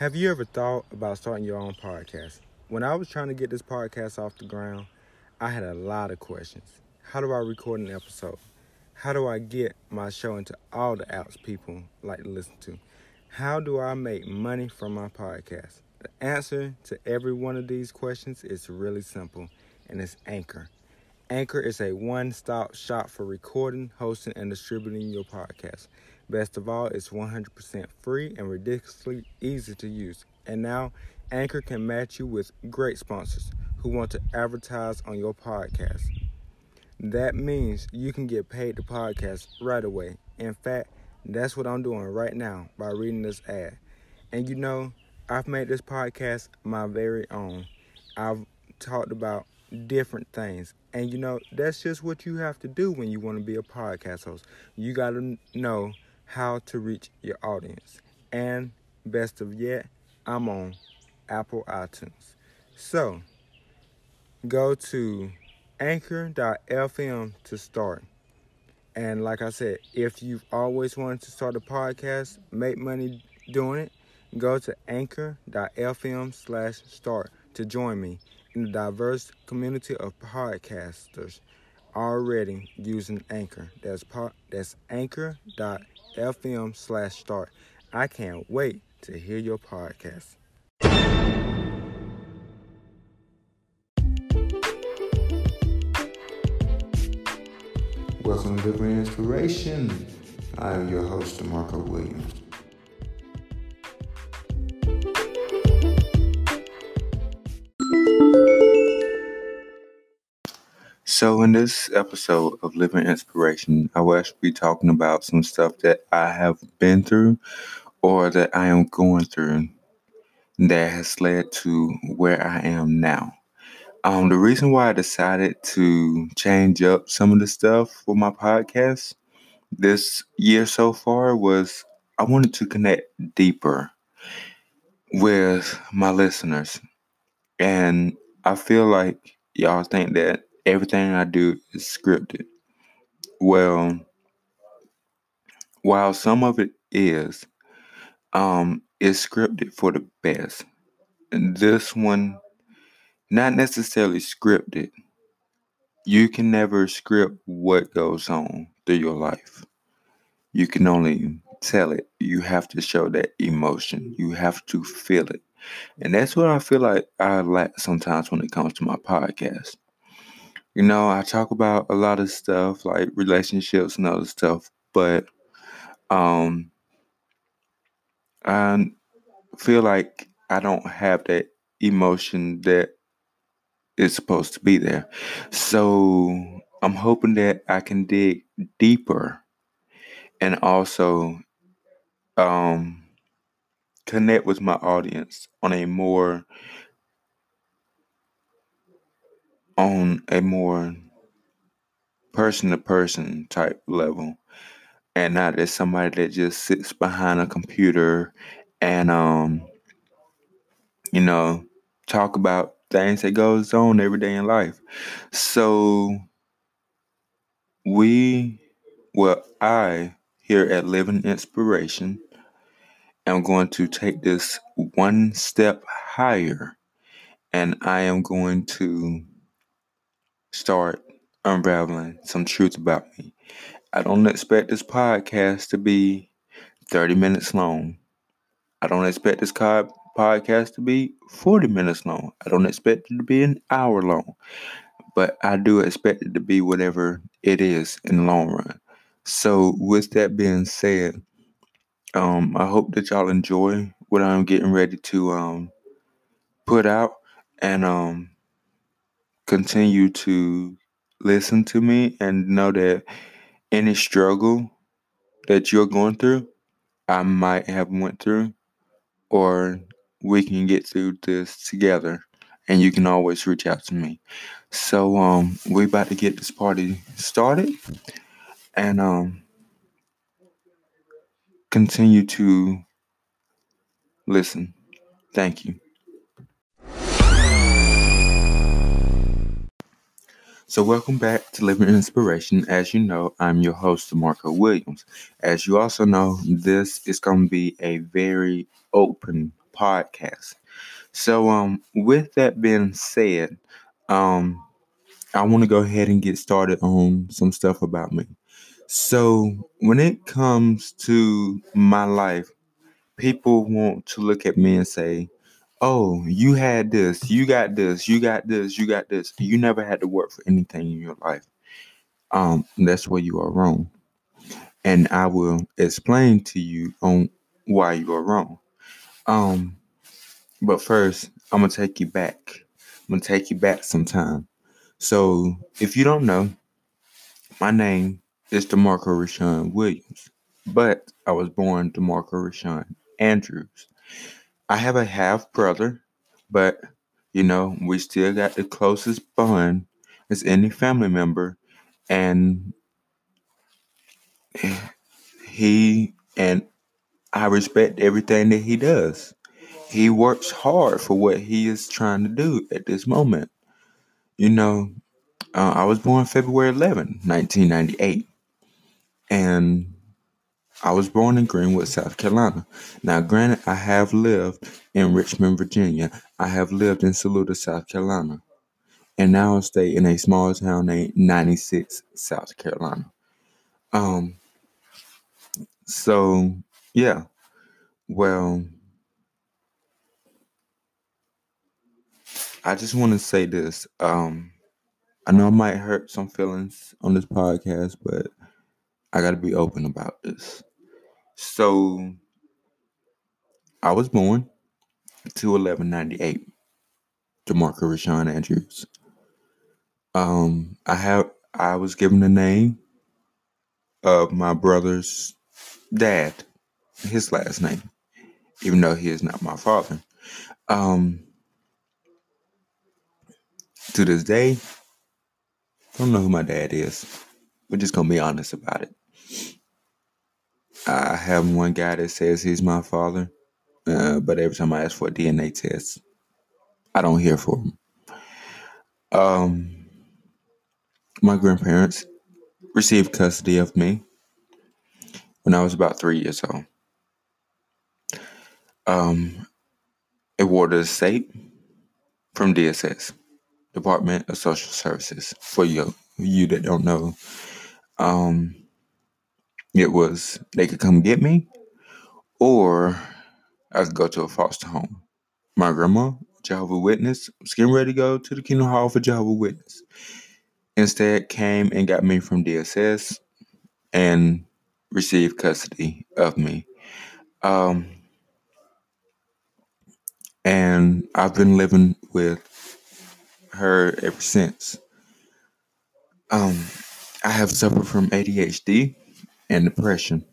Have you ever thought about starting your own podcast? When I was trying to get this podcast off the ground, I had a lot of questions. How do I record an episode? How do I get my show into all the apps people like to listen to? How do I make money from my podcast? The answer to every one of these questions is really simple, and it's Anchor. Anchor is a one stop shop for recording, hosting, and distributing your podcast. Best of all, it's 100% free and ridiculously easy to use. And now, Anchor can match you with great sponsors who want to advertise on your podcast. That means you can get paid to podcast right away. In fact, that's what I'm doing right now by reading this ad. And you know, I've made this podcast my very own. I've talked about different things. And you know, that's just what you have to do when you want to be a podcast host. You got to know how to reach your audience. And best of yet, I'm on Apple iTunes. So go to anchor.fm to start. And like I said, if you've always wanted to start a podcast, make money doing it, go to anchor.fm slash start to join me in the diverse community of podcasters already using Anchor. That's, po- that's anchor.fm fm slash start. I can't wait to hear your podcast. Welcome to Living Inspiration. I am your host, DeMarco Williams. So, in this episode of Living Inspiration, I will actually be talking about some stuff that I have been through or that I am going through that has led to where I am now. Um, the reason why I decided to change up some of the stuff for my podcast this year so far was I wanted to connect deeper with my listeners. And I feel like y'all think that everything I do is scripted. Well, while some of it is, um, it's scripted for the best. And this one, not necessarily scripted. You can never script what goes on through your life. You can only tell it. You have to show that emotion. You have to feel it. And that's what I feel like I lack sometimes when it comes to my podcast. You know, I talk about a lot of stuff like relationships and other stuff, but um I feel like I don't have that emotion that is supposed to be there. So I'm hoping that I can dig deeper and also um connect with my audience on a more on a more person to person type level. And not as somebody that just sits behind a computer and um you know talk about things that goes on every day in life. So we well i here at living inspiration am going to take this one step higher and i am going to start unraveling some truth about me. I don't expect this podcast to be 30 minutes long. I don't expect this podcast to be 40 minutes long. I don't expect it to be an hour long. But I do expect it to be whatever it is in the long run. So, with that being said, um, I hope that y'all enjoy what I'm getting ready to um, put out. And um, continue to listen to me and know that any struggle that you're going through, I might have went through, or we can get through this together. And you can always reach out to me. So um we about to get this party started and um continue to listen. Thank you. So, welcome back to Living Inspiration. As you know, I'm your host, Marco Williams. As you also know, this is going to be a very open podcast. So, um, with that being said, um, I want to go ahead and get started on some stuff about me. So, when it comes to my life, people want to look at me and say, Oh, you had this, you got this, you got this, you got this. You never had to work for anything in your life. Um, that's where you are wrong. And I will explain to you on why you are wrong. Um, but first, I'm gonna take you back. I'm gonna take you back some time. So, if you don't know, my name is DeMarco Rashawn Williams, but I was born DeMarco Rashawn Andrews. I have a half brother, but you know, we still got the closest bond as any family member, and he and I respect everything that he does. He works hard for what he is trying to do at this moment. You know, uh, I was born February 11, 1998, and I was born in Greenwood, South Carolina. Now, granted, I have lived in Richmond, Virginia. I have lived in Saluda, South Carolina. And now I stay in a small town named 96, South Carolina. Um, so, yeah. Well, I just want to say this. Um, I know I might hurt some feelings on this podcast, but I got to be open about this. So I was born to 1198, DeMarco Rashawn Andrews. Um, I have I was given the name of my brother's dad, his last name, even though he is not my father. Um, to this day, I don't know who my dad is. We're just gonna be honest about it. I have one guy that says he's my father, uh, but every time I ask for a DNA test, I don't hear from him. Um, my grandparents received custody of me when I was about three years old. Um, it was a state from DSS, Department of Social Services. For you, you that don't know, um, it was they could come get me, or I could go to a foster home. My grandma, Jehovah Witness, was getting ready to go to the Kingdom Hall for Jehovah Witness. Instead, came and got me from DSS and received custody of me. Um, and I've been living with her ever since. Um, I have suffered from ADHD and depression.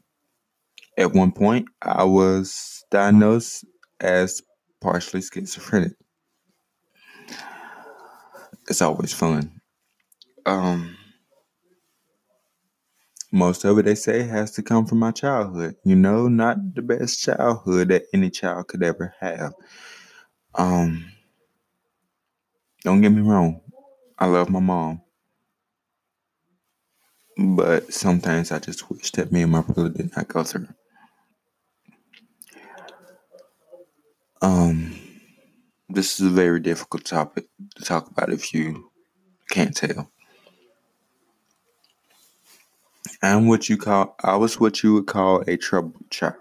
At one point, I was diagnosed as partially schizophrenic. It's always fun. Um, most of it they say has to come from my childhood. You know, not the best childhood that any child could ever have. Um, don't get me wrong, I love my mom. But sometimes I just wish that me and my brother did not go through. Um, this is a very difficult topic to talk about if you can't tell. I'm what you call I was what you would call a troubled child.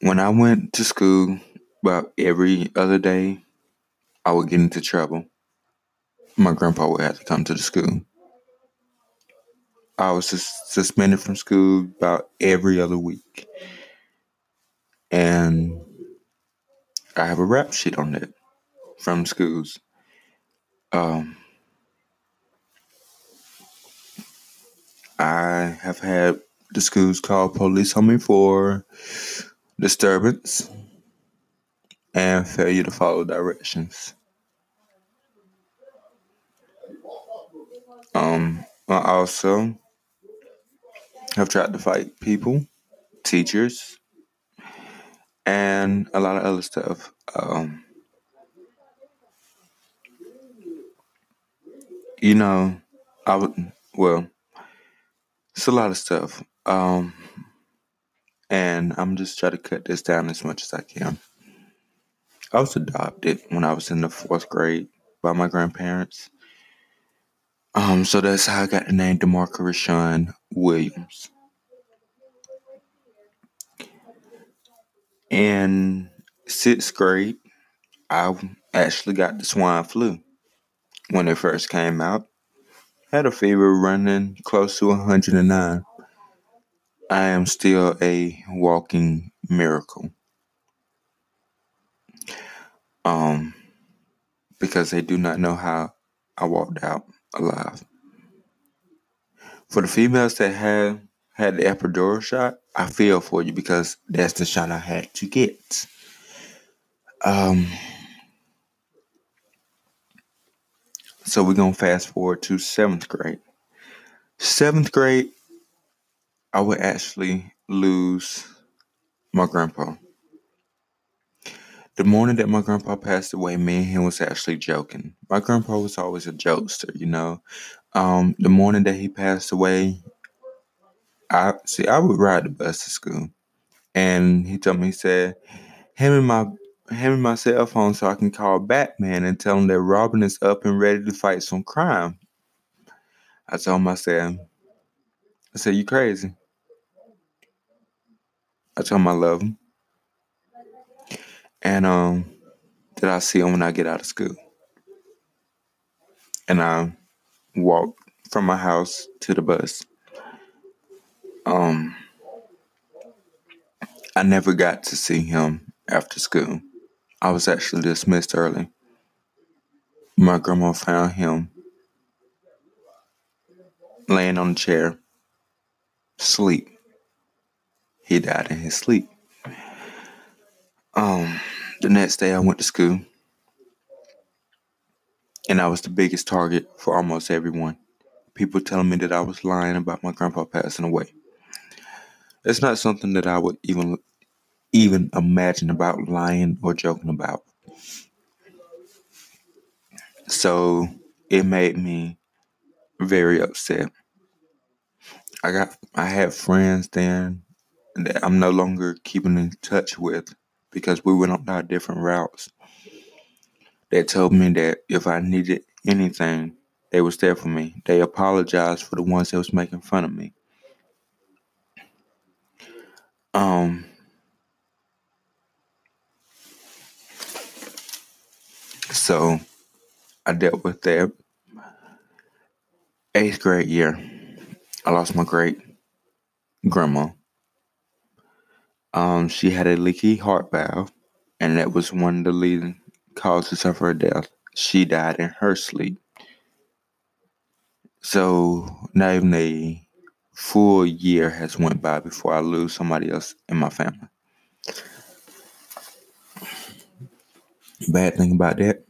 When I went to school about every other day, I would get into trouble. My grandpa would have to come to the school. I was sus- suspended from school about every other week. And I have a rap sheet on that from schools. Um, I have had the schools call police on me for disturbance and failure to follow directions. Um, also have tried to fight people, teachers, and a lot of other stuff. Um, you know, I would, well, it's a lot of stuff. Um, and I'm just trying to cut this down as much as I can. I was adopted when I was in the fourth grade by my grandparents. Um, so that's how I got the name DeMarco Rashawn Williams. In sixth grade, I actually got the swine flu when it first came out. Had a fever running close to 109. I am still a walking miracle. Um, because they do not know how I walked out alive. For the females that have had the epidural shot, I feel for you because that's the shot I had to get. Um, so we're gonna fast forward to seventh grade. Seventh grade, I would actually lose my grandpa. The morning that my grandpa passed away, me and him was actually joking. My grandpa was always a jokester, you know. Um, the morning that he passed away, I see I would ride the bus to school. And he told me he said, Hand me my hand me my cell phone so I can call Batman and tell him that Robin is up and ready to fight some crime. I told him I said I said, You crazy. I told him I love him. And um that I see him when I get out of school. And I walked from my house to the bus. Um I never got to see him after school. I was actually dismissed early. My grandma found him laying on a chair, sleep. He died in his sleep. Um, the next day I went to school, and I was the biggest target for almost everyone. People telling me that I was lying about my grandpa passing away. It's not something that I would even even imagine about lying or joking about. So it made me very upset. I got I had friends then that I'm no longer keeping in touch with because we went on our different routes. They told me that if I needed anything, they was there for me. They apologized for the ones that was making fun of me. Um so I dealt with that eighth grade year. I lost my great grandma. Um, she had a leaky heart valve, and that was one of the leading causes of her death. She died in her sleep. So not even a full year has went by before I lose somebody else in my family. Bad thing about that,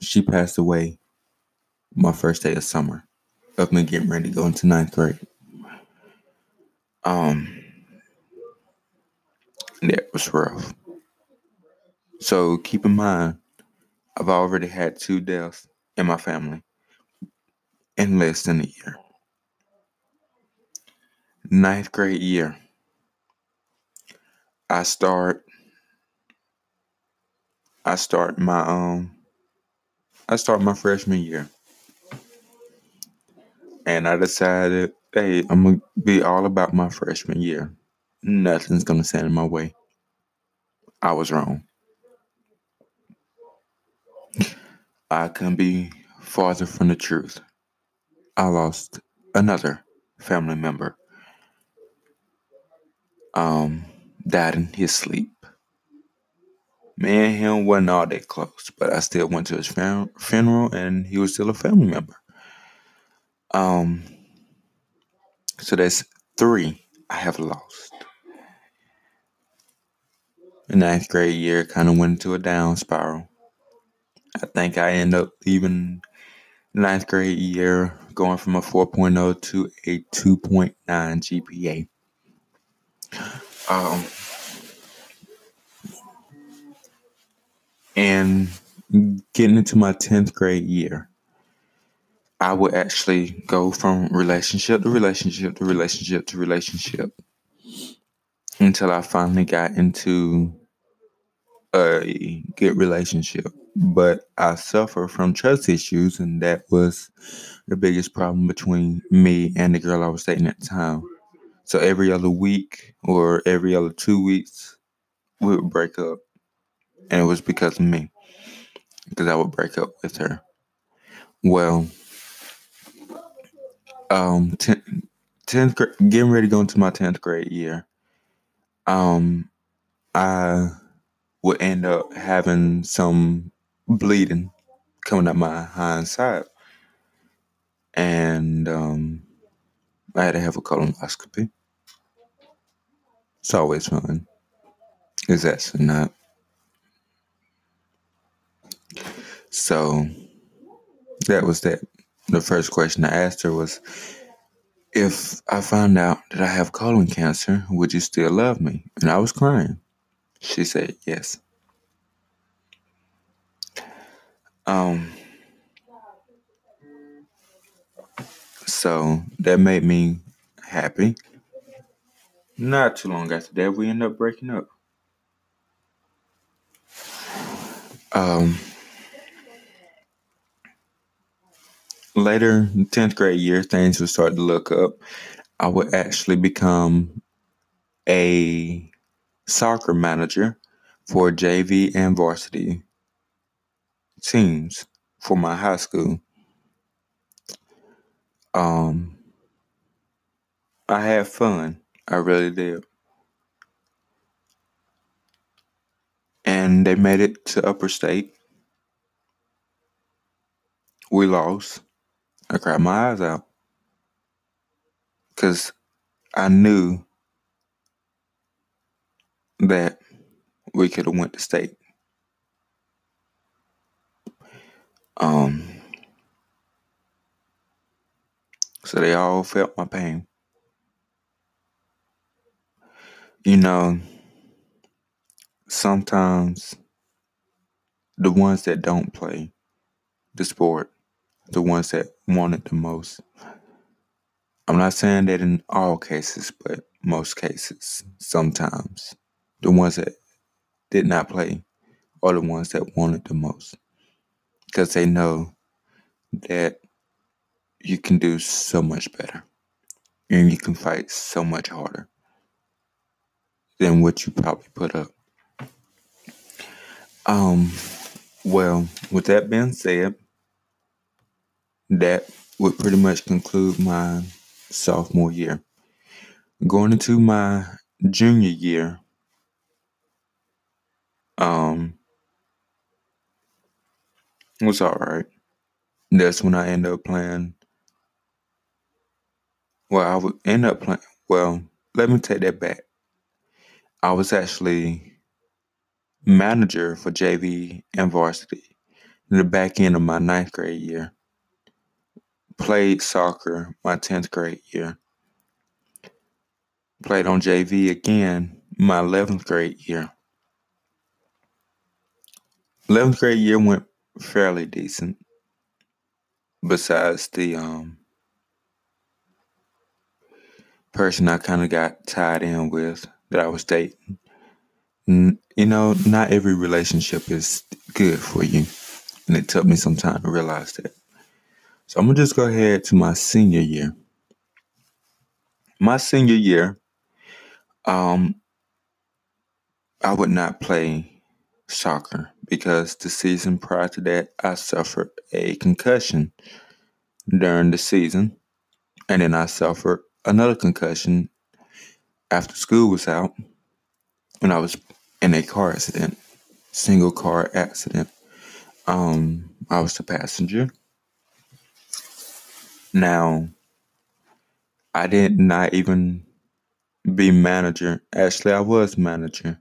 she passed away my first day of summer of me getting ready to go into ninth grade. Um, that was rough. So keep in mind, I've already had two deaths in my family in less than a year. Ninth grade year, I start. I start my um. I start my freshman year, and I decided, hey, I'm gonna be all about my freshman year. Nothing's gonna stand in my way. I was wrong. I couldn't be farther from the truth. I lost another family member. Um, died in his sleep. Me and him wasn't all that close, but I still went to his fun- funeral, and he was still a family member. Um, so that's three I have lost. Ninth grade year kind of went into a down spiral. I think I ended up leaving ninth grade year going from a 4.0 to a 2.9 GPA. Um, and getting into my 10th grade year, I would actually go from relationship to relationship to relationship to relationship. Until I finally got into a good relationship. But I suffer from trust issues, and that was the biggest problem between me and the girl I was dating at the time. So every other week or every other two weeks, we would break up. And it was because of me, because I would break up with her. Well, um, 10th grade, getting ready to go into my 10th grade year, um, I would end up having some bleeding coming up my hind side. And um, I had to have a colonoscopy. It's always fun. Is that so not? So that was that. The first question I asked her was, if I found out that I have colon cancer, would you still love me? And I was crying. She said yes. Um, so that made me happy. Not too long after that, we ended up breaking up. Um, later, 10th grade year, things would start to look up. I would actually become a soccer manager for JV and varsity teams for my high school. Um, I had fun. I really did. And they made it to upper state. We lost. I cried my eyes out. Because I knew that we could have went to state. Um, so they all felt my pain. You know, sometimes the ones that don't play the sport, the ones that want it the most. I'm not saying that in all cases, but most cases, sometimes the ones that did not play are the ones that want it the most because they know that you can do so much better and you can fight so much harder than what you probably put up. Um, well, with that being said, that would pretty much conclude my sophomore year. Going into my junior year, um, was all right. That's when I end up playing. Well, I would end up playing. Well, let me take that back. I was actually manager for JV and varsity in the back end of my ninth grade year. Played soccer my 10th grade year. Played on JV again my 11th grade year. 11th grade year went fairly decent. Besides the um, person I kind of got tied in with that I was dating. you know, not every relationship is good for you. And it took me some time to realize that. So I'm to just go ahead to my senior year. My senior year, um, I would not play soccer because the season prior to that, I suffered a concussion during the season. And then I suffered another concussion after school was out when I was in a car accident, single car accident. Um, I was the passenger. Now, I did not even be manager. Actually, I was manager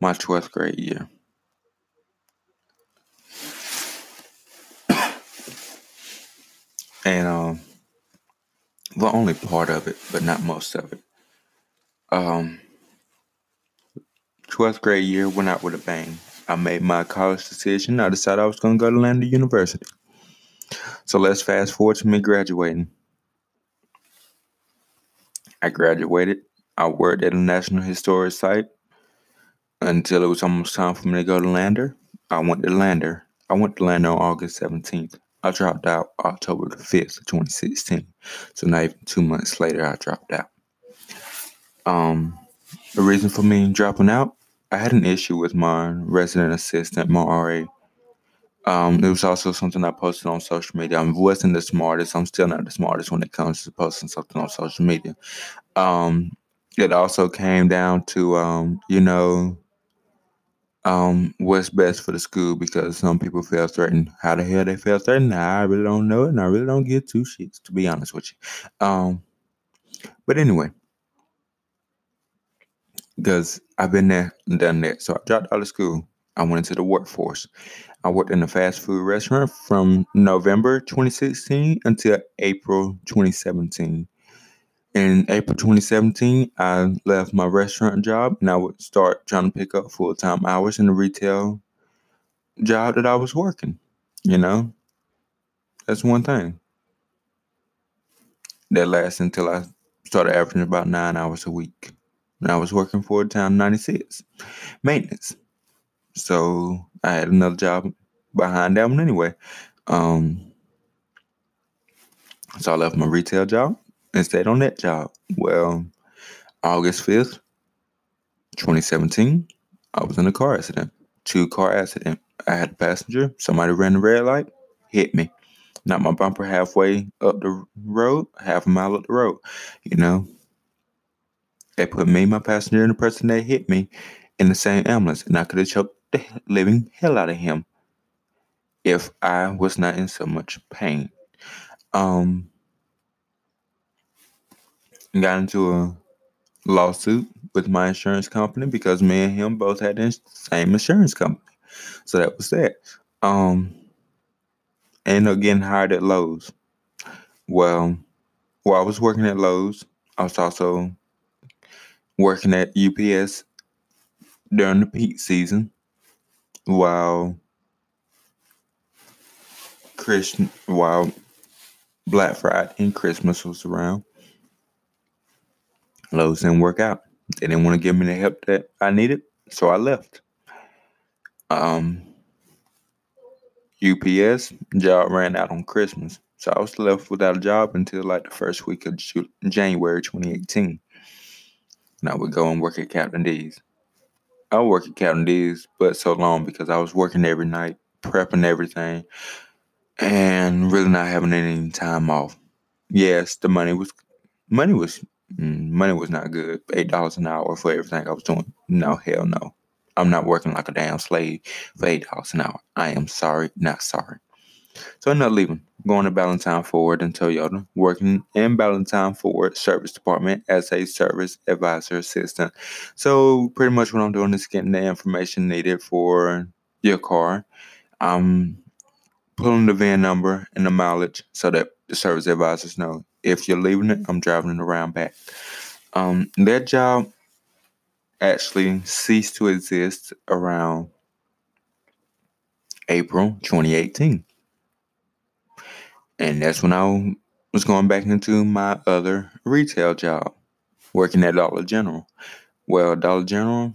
my 12th grade year. and um, well, only part of it, but not most of it. Um, 12th grade year went out with a bang. I made my college decision. I decided I was going to go to Lander University. So let's fast forward to me graduating. I graduated I worked at a National Historic Site until it was almost time for me to go to Lander. I went to Lander. I went to Lander on August 17th. I dropped out October the 5th, 2016. So not even two months later, I dropped out. Um, the reason for me dropping out, I had an issue with my resident assistant, my RA. Um, it was also something I posted on social media. I wasn't the smartest. I'm still not the smartest when it comes to posting something on social media. Um, it also came down to, um, you know, um, what's best for the school because some people feel threatened. How the hell they feel threatened? I really don't know it, and I really don't give two shits to be honest with you. Um, but anyway, because I've been there and done that, so I dropped out of school. I went into the workforce. I worked in a fast food restaurant from November 2016 until April 2017. In April 2017, I left my restaurant job and I would start trying to pick up full time hours in the retail job that I was working. You know, that's one thing. That lasted until I started averaging about nine hours a week. And I was working for Town 96 maintenance. So I had another job behind that one anyway. Um, so I left my retail job and stayed on that job. Well, August 5th, 2017, I was in a car accident. Two car accident. I had a passenger, somebody ran the red light, hit me. Knocked my bumper halfway up the road, half a mile up the road. You know, they put me, my passenger, and the person that hit me in the same ambulance, and I could have choked the living hell out of him if I was not in so much pain. Um, got into a lawsuit with my insurance company because me and him both had the same insurance company. So that was that. Um, ended up getting hired at Lowe's. Well, while I was working at Lowe's, I was also working at UPS during the peak season while Christmas, while Black Friday and Christmas was around. Lowe's didn't work out. They didn't want to give me the help that I needed, so I left. Um, UPS job ran out on Christmas, so I was left without a job until like the first week of January 2018. And I would go and work at Captain D's. I work at Captain D's, but so long because I was working every night, prepping everything, and really not having any time off. Yes, the money was money was Mm, money was not good. Eight dollars an hour for everything I was doing. No, hell no. I'm not working like a damn slave for eight dollars an hour. I am sorry, not sorry. So I'm not leaving. going to Ballentine Ford in Toyota, working in Ballentine Ford Service Department as a service advisor assistant. So pretty much what I'm doing is getting the information needed for your car. I'm pulling the VIN number and the mileage so that the service advisors know if you're leaving it, I'm driving it around back. Um, that job actually ceased to exist around April 2018. And that's when I was going back into my other retail job, working at Dollar General. Well, Dollar General,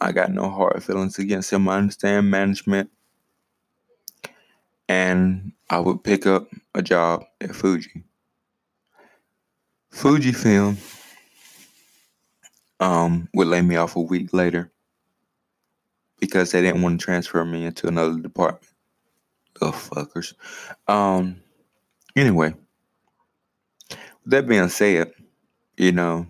I got no hard feelings against them. I understand management. And I would pick up a job at Fuji. Fujifilm um, would lay me off a week later because they didn't want to transfer me into another department. The fuckers. Um, anyway, that being said, you know,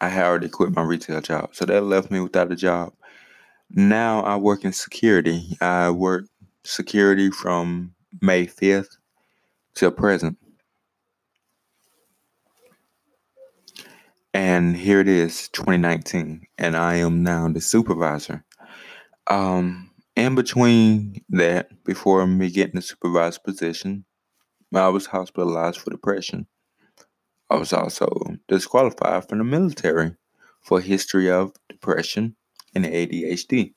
I had already quit my retail job, so that left me without a job. Now I work in security. I work security from May 5th till present. And here it is, 2019, and I am now the supervisor. Um, in between that, before me getting the supervisor position, I was hospitalized for depression. I was also disqualified from the military for history of depression and ADHD.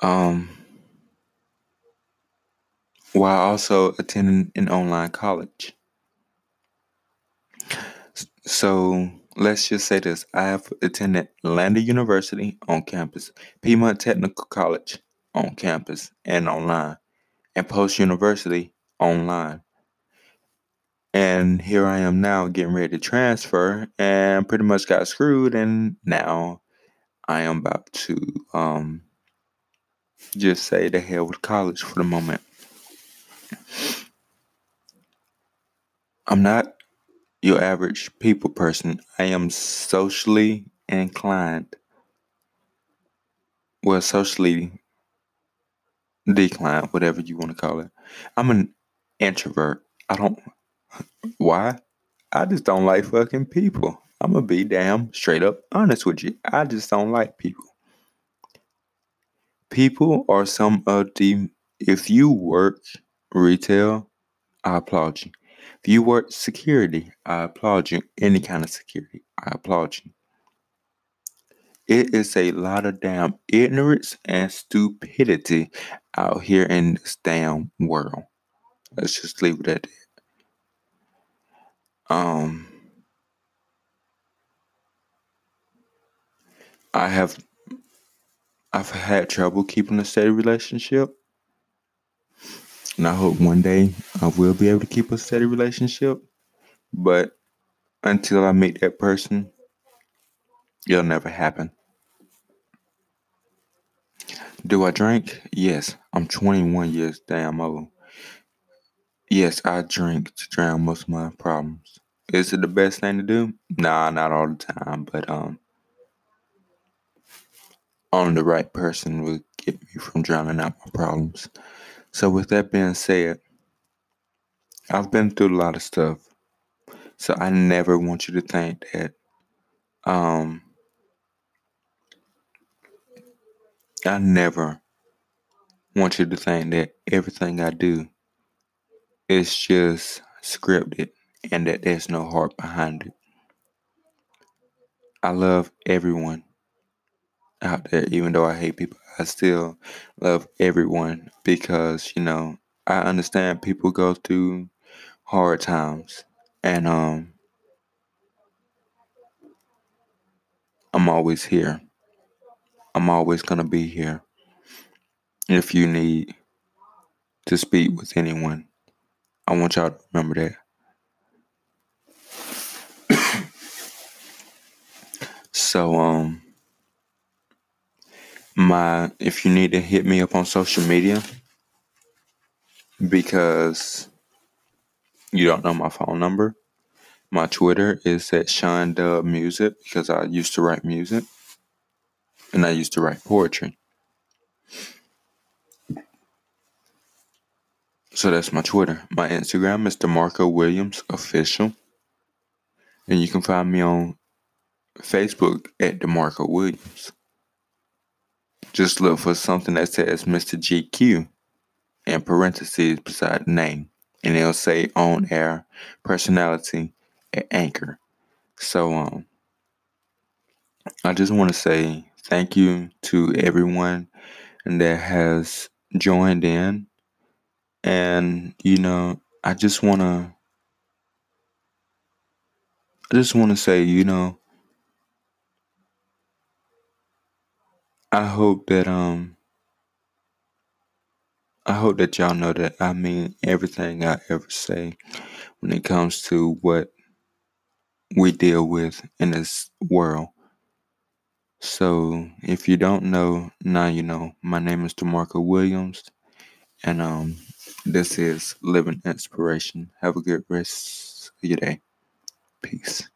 Um, while also attending an online college. So let's just say this. I have attended Lander University on campus, Piedmont Technical College on campus and online, and Post University online. And here I am now getting ready to transfer and pretty much got screwed. And now I am about to um, just say the hell with college for the moment. I'm not your average people person. I am socially inclined. Well, socially declined, whatever you want to call it. I'm an introvert. I don't. Why? I just don't like fucking people. I'm gonna be damn straight up honest with you. I just don't like people. People are some of the. If you work retail, I applaud you. If you work security, I applaud you. Any kind of security, I applaud you. It is a lot of damn ignorance and stupidity out here in this damn world. Let's just leave it at that. Um, I have I've had trouble keeping a steady relationship. And I hope one day I will be able to keep a steady relationship. But until I meet that person, it'll never happen. Do I drink? Yes. I'm 21 years damn old. Yes, I drink to drown most of my problems. Is it the best thing to do? Nah, not all the time, but um only the right person will get me from drowning out my problems. So with that being said, I've been through a lot of stuff. So I never want you to think that um I never want you to think that everything I do is just scripted and that there's no heart behind it. I love everyone out there, even though I hate people. I still love everyone because, you know, I understand people go through hard times. And um I'm always here. I'm always gonna be here. If you need to speak with anyone, I want y'all to remember that. so um my if you need to hit me up on social media because you don't know my phone number, my Twitter is at Sean Dub Music because I used to write music and I used to write poetry. So that's my Twitter. My Instagram is DeMarco Williams Official. And you can find me on Facebook at DeMarco Williams. Just look for something that says Mr. GQ in parentheses beside the name. And it'll say on air personality at Anchor. So um I just want to say thank you to everyone that has joined in. And you know, I just want to I just want to say, you know, I hope that um I hope that y'all know that I mean everything I ever say when it comes to what we deal with in this world. So, if you don't know, now you know. My name is DeMarco Williams, and um, this is Living Inspiration. Have a good rest of your day. Peace.